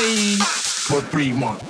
times a day for three months.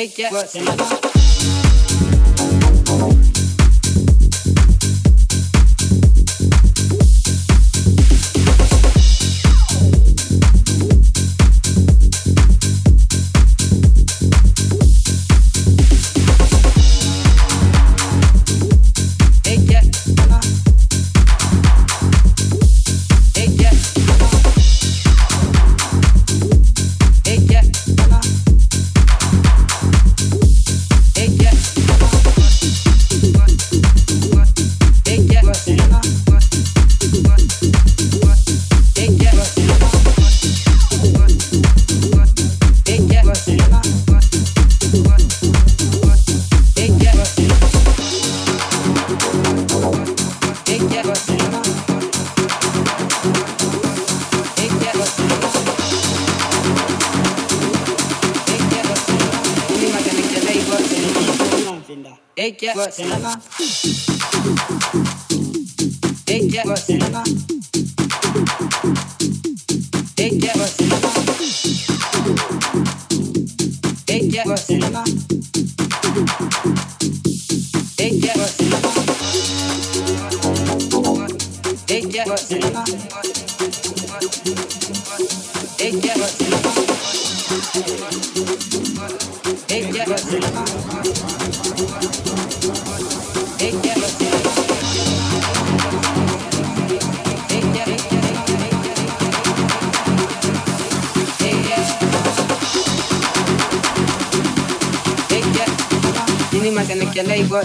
Take that. Barcelona. Nima sene kele igwa